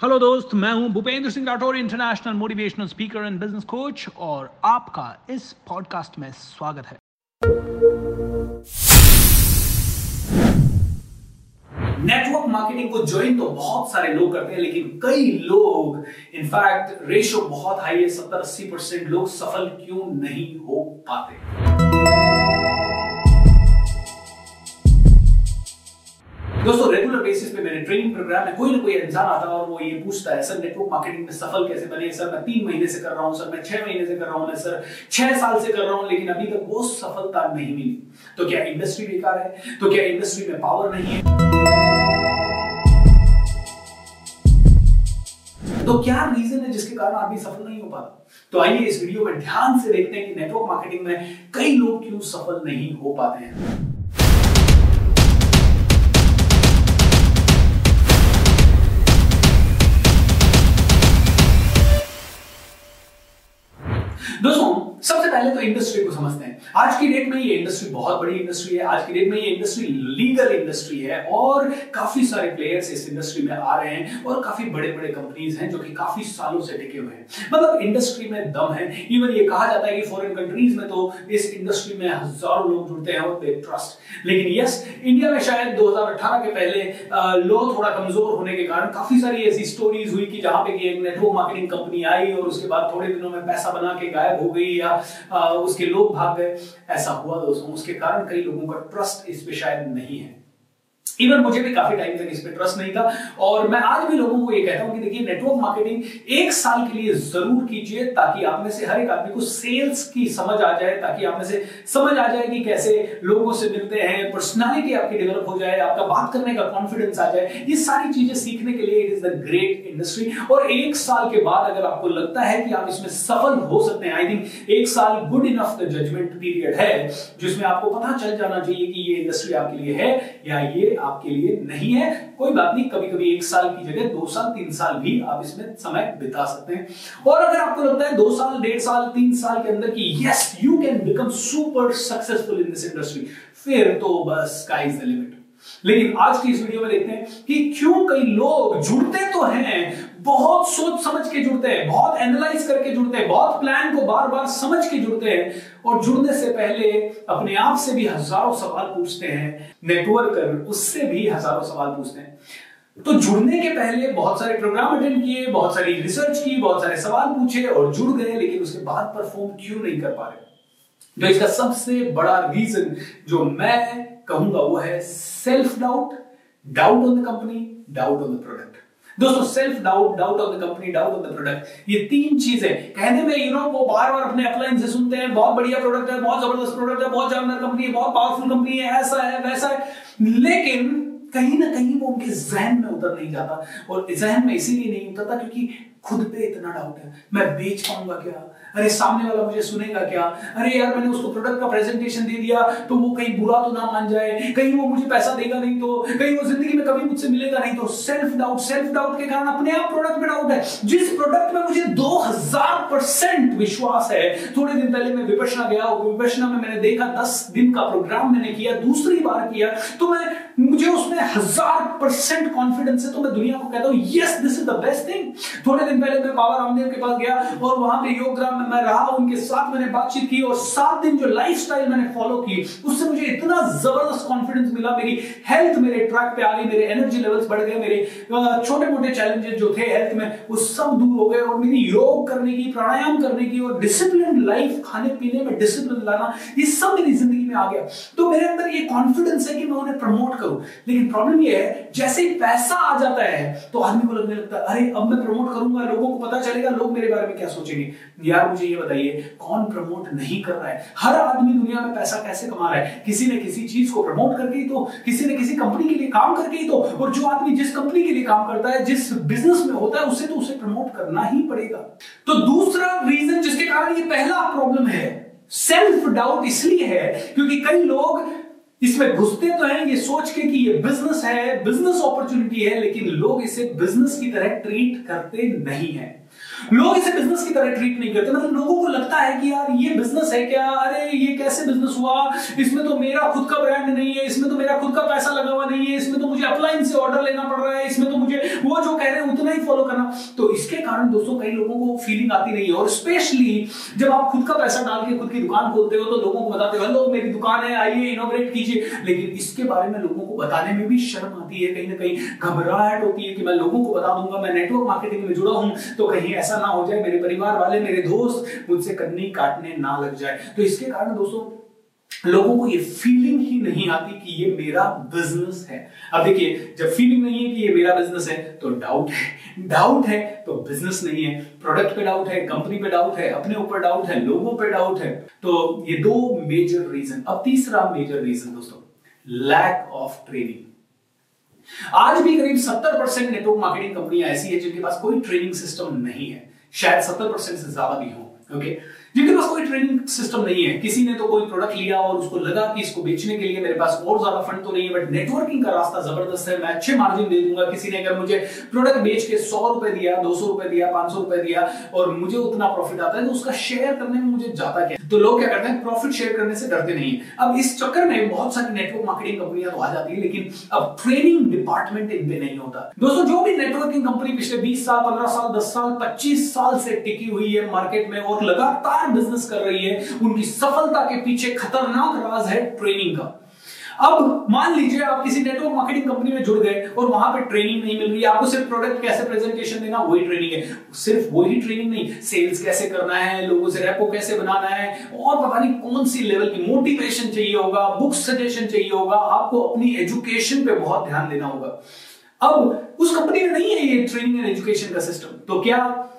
Hello दोस्त, मैं हूँ Bhupendra Singh Rathore international motivational speaker and business coach और आपका इस पॉडकास्ट में स्वागत है। नेटवर्क मार्केटिंग को ज्वाइन तो बहुत सारे लोग करते हैं, लेकिन कई लोग इनफैक्ट रेशियो बहुत हाई है, सत्तर, अस्सी परसेंट लोग सफल क्यों नहीं हो पाते? मेरे ट्रेनिंग प्रोग्राम में कोई ना कोई इंसान आता है और वो ये पूछता है, सर नेटवर्क मार्केटिंग में सफल कैसे बने? सर, मैं तीन महीने से कर रहा हूँ, सर, मैं छह महीने से कर रहा हूँ सर, छह साल से कर रहा हूँ, लेकिन अभी तक वो सफलता नहीं मिली। तो क्या इंडस्ट्री बेकार है? तो क्या इंडस्ट्री में पावर नहीं है? तो क्या रीजन है जिसके कारण आदमी सफल नहीं हो पाता? तो आइए इस वीडियो में ध्यान से देखते हैं कि नेटवर्क मार्केटिंग में कई लोग क्यों सफल नहीं हो पाते हैं। पहले तो इंडस्ट्री को समझते हैं। आज की डेट में ये इंडस्ट्री बहुत बड़ी इंडस्ट्री है, आज की डेट में ये इंडस्ट्री लीगल इंडस्ट्री है और काफ़ी सारे प्लेयर्स इस इंडस्ट्री में आ रहे हैं और काफ़ी बड़े बड़े कंपनीज़ हैं जो कि काफ़ी सालों से टिके हुए हैं। मतलब इंडस्ट्री में दम है। इवन ये कहा जाता है कि फॉरेन कंट्रीज़ में तो इस इंडस्ट्री में हज़ारों लोग जुड़ते हैं और दे ट्रस्ट लेकिन यस इंडिया में शायद 2018 के पहले लॉ थोड़ा कमज़ोर होने के कारण काफ़ी सारी ऐसी स्टोरीज हुई कि जहाँ पे एक नेटवर्क मार्केटिंग कंपनी आई और उसके बाद थोड़े दिनों में पैसा बना के गायब हो गई या उसके लोग भाग गए। ऐसा हुआ, दोस्तों। उसके कारण कई लोगों का ट्रस्ट इस पे शायद नहीं है। इवन मुझे भी काफ़ी टाइम तक इस पे ट्रस्ट नहीं था। और मैं आज भी लोगों को ये कहता हूँ कि देखिए नेटवर्क मार्केटिंग एक साल के लिए ज़रूर कीजिए ताकि आप में से हर एक आदमी को सेल्स की समझ आ जाए, ताकि आप में से समझ आ जाए कि कैसे लोगों से मिलते हैं पर्सनालिटी आपकी डेवलप हो जाए, आपका बात करने का कॉन्फिडेंस आ जाए। ये सारी चीज़ें सीखने के लिए it is the great industry और एक साल के बाद अगर आपको लगता है कि आप इसमें सफल हो सकते हैं आई थिंक एक साल गुड इनफ जजमेंट पीरियड है, जिसमें आपको पता चल जाना चाहिए कि ये इंडस्ट्री आपके लिए है या ये आपके लिए नहीं है। कोई बात नहीं कभी कभी एक साल की जगह, दो साल, तीन साल भी आप इसमें समय बिता सकते हैं। और अगर आपको लगता है दो साल, डेढ़ साल, तीन साल के अंदर की yes you can become super successful in this industry फिर तो बस द लिमिट लेकिन आज की इस वीडियो में देखते हैं कि क्यों कई लोग जुड़ते तो हैं बहुत सोच समझ के जुड़ते हैं, बहुत एनालाइज करके जुड़ते हैं, बहुत प्लान को बार बार समझ के जुड़ते हैं और जुड़ने से पहले अपने आप से भी हज़ारों सवाल पूछते हैं नेटवर्कर उससे भी हज़ारों सवाल पूछते हैं। तो जुड़ने के पहले बहुत सारे प्रोग्राम अटेंड किए, बहुत सारी रिसर्च की, बहुत सारे सवाल पूछे और जुड़ गए, लेकिन उसके बाद परफॉर्म क्यों नहीं कर पा रहे? तो इसका सबसे बड़ा रीजन जो मैं कहूँगा वो है self doubt doubt on the company doubt on the product दोस्तों self doubt doubt on the company doubt on the product ये तीन चीज़ें। कहने में यू नो वो बार बार अपने अपलाइन से सुनते हैं, बहुत बढ़िया प्रोडक्ट है, बहुत ज़बरदस्त प्रोडक्ट है, बहुत जानदार कंपनी है, बहुत पावरफुल कंपनी है, ऐसा है, वैसा है। लेकिन कहीं ना कहीं वो उनके जहन में उतर नहीं जाता। और जहन में इसीलिए नहीं उतरता क्योंकि खुद पे इतना डाउट है। मैं बेच पाऊँगा क्या? अरे, सामने वाला मुझे सुनेगा क्या? अरे यार, मैंने उसको प्रोडक्ट का प्रेजेंटेशन दे दिया तो वो कहीं बुरा तो ना मान जाए। कहीं वो मुझे पैसा देगा नहीं तो कहीं वो ज़िंदगी में कभी मुझसे मिलेगा नहीं तो। सेल्फ डाउट सेल्फ डाउट के कारण अपने आप प्रोडक्ट में डाउट है। जिस प्रोडक्ट में मुझे दो हज़ार परसेंट विश्वास है, थोड़े दिन पहले मैं विपक्षना गया विपक्षना में मैंने देखा दस दिन का प्रोग्राम मैंने किया, दूसरी बार किया तो मैं, मुझे उसमें हज़ार परसेंट कॉन्फिडेंस है तो मैं दुनिया को कहता हूँ yes this is the best thing थोड़े दिन पहले मैं बाबा रामदेव के पास गया और वहाँ पे योग ग्राम में मैं रहा, उनके साथ मैंने बातचीत की और सात दिन जो लाइफस्टाइल मैंने फॉलो की, उससे मुझे इतना ज़बरदस्त कॉन्फिडेंस मिला मेरी हेल्थ मेरे ट्रैक पे आ गई, मेरे एनर्जी लेवल्स बढ़ गए, मेरे छोटे मोटे चैलेंजेस जो थे हेल्थ में, वो सब दूर हो गए और मेरी योग करने की, प्राणायाम करने की और डिसिप्लिन लाइफ खाने पीने में डिसिप्लिन लाना, ये सब मेरी ज़िंदगी में आ गया। तो मेरे अंदर ये कॉन्फिडेंस है कि मैं उन्हें प्रमोट करूँ। लेकिन प्रॉब्लम ये है जैसे ही पैसा आ जाता है तो आदमी को लगने लगता है, अरे, अब मैं प्रमोट करूँगा, लोगों को पता चलेगा, लोग मेरे बारे में क्या सोचेंगे। यार, मुझे ये बताइए, कौन प्रमोट नहीं कर रहा है? हर आदमी दुनिया में पैसा कैसे कमा रहा है? किसी ने किसी चीज़ को प्रमोट करके ही तो किसी ने किसी कंपनी के लिए काम करके ही तो और जो आदमी जिस कंपनी के लिए काम करता है, जिस बिज़नेस में होता है, उसे तो उसे प्रमोट करना ही पड़ेगा। तो दूसरा रीजन जिसके कारण ये पहला प्रॉब्लम है सेल्फ डाउट इसलिए है, क्योंकि कई लोग इसमें घुसते तो हैं, ये सोच के कि ये बिज़नेस है बिज़नेस अपॉर्चुनिटी है, लेकिन लोग इसे बिज़नेस की तरह ट्रीट करते नहीं है। लोग इसे बिज़नेस की तरह ट्रीट नहीं करते। मतलब लोगों को लगता है कि यार, ये बिज़नेस है क्या? अरे, ये कैसे बिज़नेस हुआ? इसमें तो मेरा खुद का ब्रांड नहीं है, इसमें तो मेरा खुद का पैसा लगा हुआ नहीं है, इसमें तो मुझे अपलाइन से ऑर्डर लेना पड़ रहा है, इसमें तो मुझे वो जो कह रहे हैं, उतना ही फॉलो करना। तो इसके कारण दोस्तों, कई लोगों को फीलिंग आती नहीं है। और स्पेशली जब आप खुद का पैसा डाल के खुद की दुकान खोलते हो तो लोगों को बताते हो मेरी दुकान है, आइए इनोग्रेट कीजिए। लेकिन इसके बारे में लोगों को बताने में भी शर्म आती है, कहीं ना कहीं घबराहट होती है कि मैं लोगों को बता दूँगा, मैं नेटवर्क मार्केटिंग में जुड़ा हूँ तो कहीं ऐसा ना हो जाए, मेरे परिवार वाले, मेरे दोस्त मुझसे कन्नी काटने ना लग जाए। तो इसके कारण दोस्तों लोगों को ये फीलिंग ही नहीं आती कि ये मेरा बिज़नेस है। अब देखिए, जब फीलिंग नहीं है कि ये मेरा बिज़नेस है तो डाउट है। डाउट है तो बिज़नेस नहीं है। प्रोडक्ट पे डाउट है कंपनी पे डाउट है, अपने ऊपर डाउट है, लोगों पे डाउट है। तो ये दो मेजर रीजन अब तीसरा मेजर रीजन दोस्तों लैक ऑफ़ ट्रेनिंग आज भी करीब 70 परसेंट नेटवर्क मार्केटिंग कंपनियाँ ऐसी है जिनके पास कोई ट्रेनिंग सिस्टम नहीं है। शायद 70 परसेंट से ज़्यादा भी हो ओके जिनके पास कोई ट्रेनिंग सिस्टम नहीं है। किसी ने तो कोई प्रोडक्ट लिया और उसको लगा कि इसको बेचने के लिए मेरे पास और ज़्यादा फंड तो नहीं है बट नेटवर्किंग का रास्ता ज़बरदस्त है। मैं अच्छे मार्जिन दे दूँगा। किसी ने अगर मुझे प्रोडक्ट बेच के सौ रुपए दिया, दो सौ रुपए दिया, पाँच सौ रुपए दिया और मुझे उतना प्रॉफिट आता है तो उसका शेयर करने में मुझे जाता क्या तो लोग क्या करते हैं? प्रॉफिट शेयर करने से डरते नहीं अब इस चक्कर में बहुत सारी नेटवर्क मार्केटिंग कंपनियाँ तो आ जाती है, लेकिन अब ट्रेनिंग डिपार्टमेंट इनपे नहीं होता। दोस्तों, जो भी नेटवर्किंग कंपनी पिछले बीस साल, पंद्रह साल, दस साल, पच्चीस साल से टिकी हुई है मार्केट में और लगातार बिज़नेस कर रही है, उनकी सफलता के पीछे खतरनाक राज है ट्रेनिंग का। अब मान लीजिए आप किसी नेटवर्क मार्केटिंग कंपनी में जुड़ गए और वहाँ पे ट्रेनिंग नहीं मिल रही आपको सिर्फ़ प्रोडक्ट कैसे प्रेजेंटेशन देना, वही ट्रेनिंग है। सिर्फ़ वही ट्रेनिंग नहीं सेल्स कैसे करना है, लोगों से रेपो कैसे बनाना है, और पता नहीं कौन सी लेवल की मोटिवेशन चाहिए होगा बुक सजेशन चाहिए होगा, आपको अपनी एजुकेशन पे बहुत ध्यान देना होगा। अब उस कंपनी में नहीं है ये ट्रेनिंग एंड एजुकेशन का सिस्टम तो क्या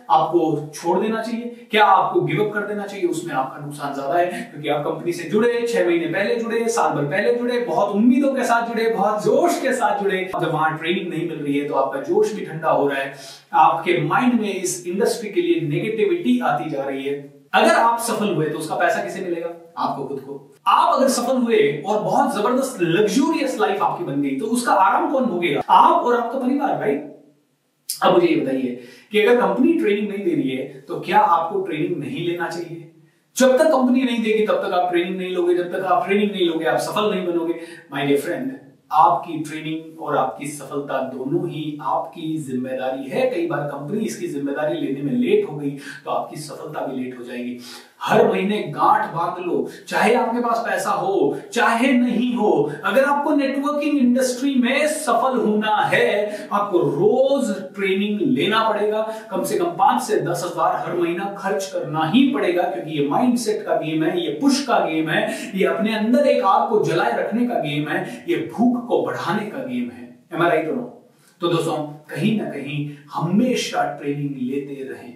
आपको छोड़ देना चाहिए। क्या आपको गिव अप कर देना चाहिए? उसमें आपका नुकसान ज़्यादा है, क्योंकि आप कंपनी से जुड़े, छह महीने पहले जुड़े, साल भर पहले जुड़े, बहुत उम्मीदों के साथ जुड़े, बहुत जोश के साथ जुड़े। जब वहाँ ट्रेनिंग नहीं मिल रही है तो आपका जोश भी ठंडा हो रहा है। आपके माइंड में इस इंडस्ट्री के लिए नेगेटिविटी आती जा रही है। अगर आप सफल हुए तो उसका पैसा किसे मिलेगा? आपको खुद को। आप अगर सफल हुए और बहुत ज़बरदस्त लग्जूरियस लाइफ आपकी बन गई तो उसका आराम कौन भोगेगा? आप और आपका परिवार राइट अब मुझे ये बताइए कि अगर कंपनी ट्रेनिंग नहीं दे रही है तो क्या आपको ट्रेनिंग नहीं लेना चाहिए? जब तक कंपनी नहीं देगी, तब तक आप ट्रेनिंग नहीं लोगे। जब तक आप ट्रेनिंग नहीं लोगे, आप सफल नहीं बनोगे। माय डियर फ्रेंड आपकी ट्रेनिंग और आपकी सफलता दोनों ही आपकी ज़िम्मेदारी है। कई बार कंपनी इसकी ज़िम्मेदारी लेने में लेट हो गई तो आपकी सफलता भी लेट हो जाएगी। हर महीने गांठ बाँध लो, चाहे आपके पास पैसा हो, चाहे नहीं हो, अगर आपको नेटवर्किंग इंडस्ट्री में सफल होना है, आपको रोज ट्रेनिंग लेना पड़ेगा। कम से कम पाँच से दस हज़ार हर महीना खर्च करना ही पड़ेगा, क्योंकि ये माइंडसेट का गेम है, ये पुश का गेम है, ये अपने अंदर एक आग को जलाए रखने का गेम है, ये भूख को बढ़ाने का गेम है। एम आई तो दोस्तों, कहीं ना कहीं हमेशा ट्रेनिंग लेते रहें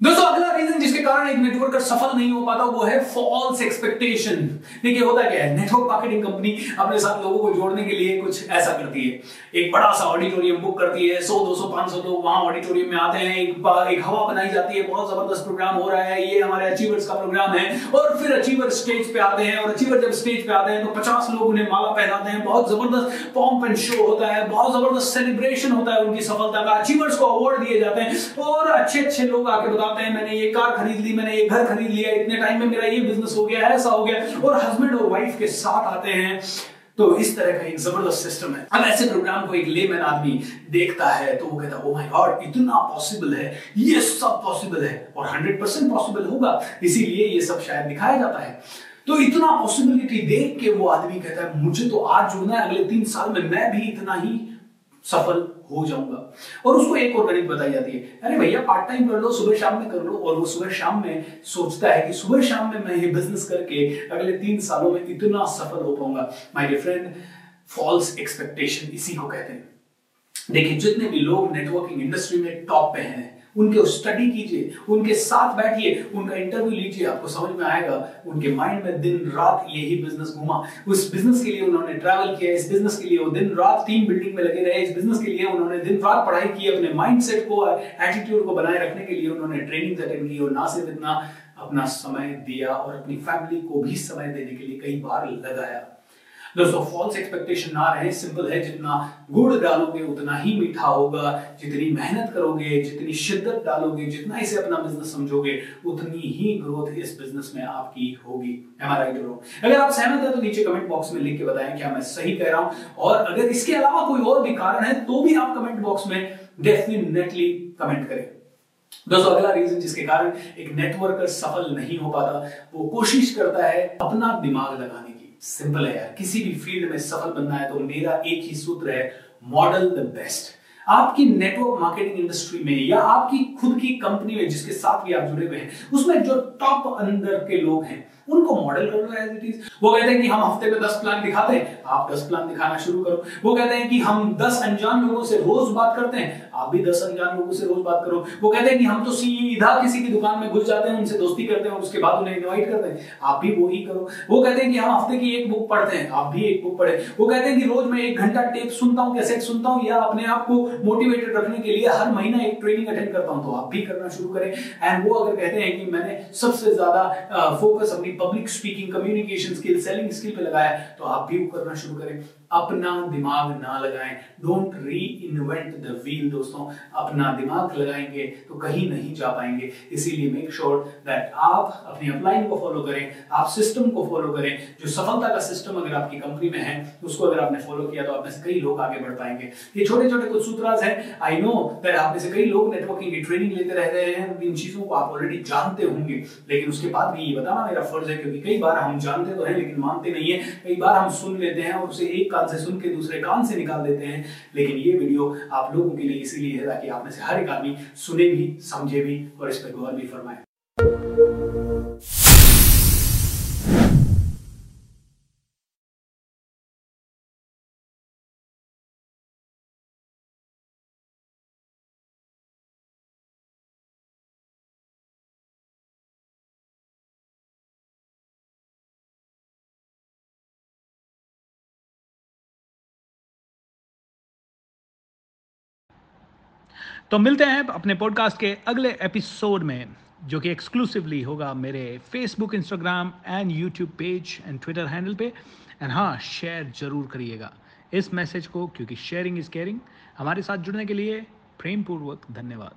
दोस्तों अगला रीजन जिसके कारण एक नेटवर्कर सफल नहीं हो पाता वो है फॉल्स एक्सपेक्टेशन देखिए होता क्या है? नेटवर्क मार्केटिंग कंपनी अपने साथ लोगों को जोड़ने के लिए कुछ ऐसा करती है। एक बड़ा सा ऑडिटोरियम बुक करती है 100 200 500 लोग वहाँ ऑडिटोरियम में आते हैं एक, एक हवा बनाई जाती है बहुत ज़बरदस्त प्रोग्राम हो रहा है ये हमारे अचीवर्स का प्रोग्राम है और फिर अचीवर स्टेज पे आते हैं और अचीवर जब स्टेज पे आते हैं तो पचास लोग उन्हें माला पहनाते हैं बहुत ज़बरदस्त पॉम्प एंड शो होता है बहुत ज़बरदस्त सेलिब्रेशन होता है उनकी सफलता का। अचीवर्स को अवार्ड दिए जाते हैं और अच्छे अच्छे लोग आके बताते हैं मैंने ये कार खरीद ली मैंने ये घर खरीद लिया, इतने टाइम में मेरा ये बिज़नेस हो गया, ऐसा हो गया। और हस्बैंड और वाइफ के साथ आते हैं। तो इस तरह का एक ज़बरदस्त सिस्टम है। अब ऐसे प्रोग्राम को एक लेमैन आदमी देखता है तो वो कहता है ओ माय गॉड इतना पॉसिबल है। ये सब पॉसिबल है। और 100 परसेंट पॉसिबल होगा। इसीलिए ये सब शायद दिखाया जाता है। तो इतना पॉसिबिलिटी देख के वो आदमी कहता है, मुझे तो आज जो है, अगले तीन साल में मैं भी इतना ही सफल हो जाऊँगा। और उसको एक और गणित बताई जाती है। अरे भैया पार्ट टाइम कर लो, सुबह शाम में कर लो, और वो सुबह शाम में सोचता है कि सुबह शाम में मैं ये बिज़नेस करके अगले तीन सालों में इतना सफल हो पाऊँगा। My dear friend false expectation इसी को कहते हैं। देखिए, जितने भी लोग नेटवर्किंग इंडस्ट्री में टॉप पे हैं उनके स्टडी कीजिए, उनके साथ बैठिए, उनका इंटरव्यू लीजिए, आपको समझ में आएगा, उनके माइंड में दिन रात यही बिज़नेस घुमा। उस बिज़नेस के लिए उन्होंने ट्रैवल किया, इस बिज़नेस के लिए वो दिन रात टीम बिल्डिंग में लगे रहे, इस बिज़नेस के लिए उन्होंने दिन रात पढ़ाई की, अपने माइंड को एटीट्यूड को बनाए रखने के लिए उन्होंने ट्रेनिंग अटेंड की, और ना सिर्फ़ इतना, अपना समय दिया और अपनी फैमिली को भी समय देने के लिए कई बार लगाया। दोस्तों फॉल्स एक्सपेक्टेशन ना रहे सिंपल है, जितना गुड़ डालोगे, उतना ही मीठा होगा। जितनी मेहनत करोगे, जितनी शिद्दत डालोगे, जितना इसे अपना बिज़नेस समझोगे, उतनी ही ग्रोथ इस बिज़नेस में आपकी होगी। अगर आप सहमत है तो नीचे कमेंट बॉक्स में लिख के बताएँ क्या मैं सही कह रहा हूँ। और अगर इसके अलावा कोई और भी कारण है तो भी आप कमेंट बॉक्स में डेफिनेटली कमेंट करें। दोस्तों, अगला रीजन जिसके कारण एक नेटवर्कर सफल नहीं हो पाता, वो कोशिश करता है अपना दिमाग लगाने सिंपल है यार। किसी भी फ़ील्ड में सफल बनना है तो मेरा एक ही सूत्र है मॉडल द बेस्ट आपकी नेटवर्क मार्केटिंग इंडस्ट्री में या आपकी खुद की कंपनी में जिसके साथ भी आप जुड़े हुए हैं, उसमें जो टॉप अंदर के लोग हैं उनको मॉडल कर लो एज इट वो कहते हैं कि हम हफ़्ते में दस प्लान दिखाते हैं, आप दस प्लान दिखाना शुरू करो। वो कहते हैं कि हम दस अनजान लोगों से रोज बात करते हैं, आप भी दस अनजान लोगों से रोज बात करो। वो कहते हैं कि हम तो सीधा किसी की दुकान में घुस जाते हैं, उनसे दोस्ती करते हैं उसके बाद उन्हें इन्वाइट करते हैं। आप भी वो ही करो। वो कहते हैं कि हम हफ़्ते की एक बुक पढ़ते हैं, आप भी एक बुक पढ़े। वो कहते हैं कि रोज मैं एक घंटा टेप सुनता हूँ कैसेट सुनता हूँ, या अपने आप को मोटिवेटेड रखने के लिए हर महीना एक ट्रेनिंग अटेंड करता हूँ तो आप भी करना शुरू करें। एंड वो अगर कहते हैं कि मैंने सबसे ज़्यादा फोकस अपनी public speaking communication skill selling skill पे लगाया तो आप भी वो करना शुरू करें। अपना दिमाग ना लगाएँ। डोंट री इन्वेंट द व्हील दोस्तों। अपना दिमाग लगाएँगे तो कहीं नहीं जा पाएँगे। इसीलिए मेक श्योर दैट आप अपनी अपलाइन को फॉलो करें, आप सिस्टम को फॉलो करें। जो सफलता का सिस्टम अगर आपकी कंपनी में है, उसको अगर आपने फॉलो किया तो आप में से कई लोग आगे बढ़ पाएँगे। ये छोटे छोटे कुछ सूत्राज हैं। आई नो दैट आप में से कई लोग नेटवर्किंग की ट्रेनिंग लेते रह रहे हैं। इन चीज़ों को आप ऑलरेडी जानते होंगे। लेकिन उसके बाद भी ये बताना मेरा फ़र्ज़ है, क्योंकि कई बार हम जानते तो हैं, लेकिन मानते नहीं है। कई बार हम सुन लेते हैं और उसे एक कान से सुन के दूसरे कान से निकाल देते हैं। लेकिन ये वीडियो आप लोगों के लिए इसीलिए है ताकि आप में से हर एक आदमी सुने भी, समझे भी और इस पर गौर भी फरमाए। तो मिलते हैं अपने पॉडकास्ट के अगले एपिसोड में, जो कि एक्सक्लूसिवली होगा मेरे Facebook Instagram and YouTube page and Twitter handle पे। एंड हाँ शेयर ज़रूर करिएगा इस मैसेज को, क्योंकि शेयरिंग इज़ केयरिंग हमारे साथ जुड़ने के लिए प्रेमपूर्वक धन्यवाद।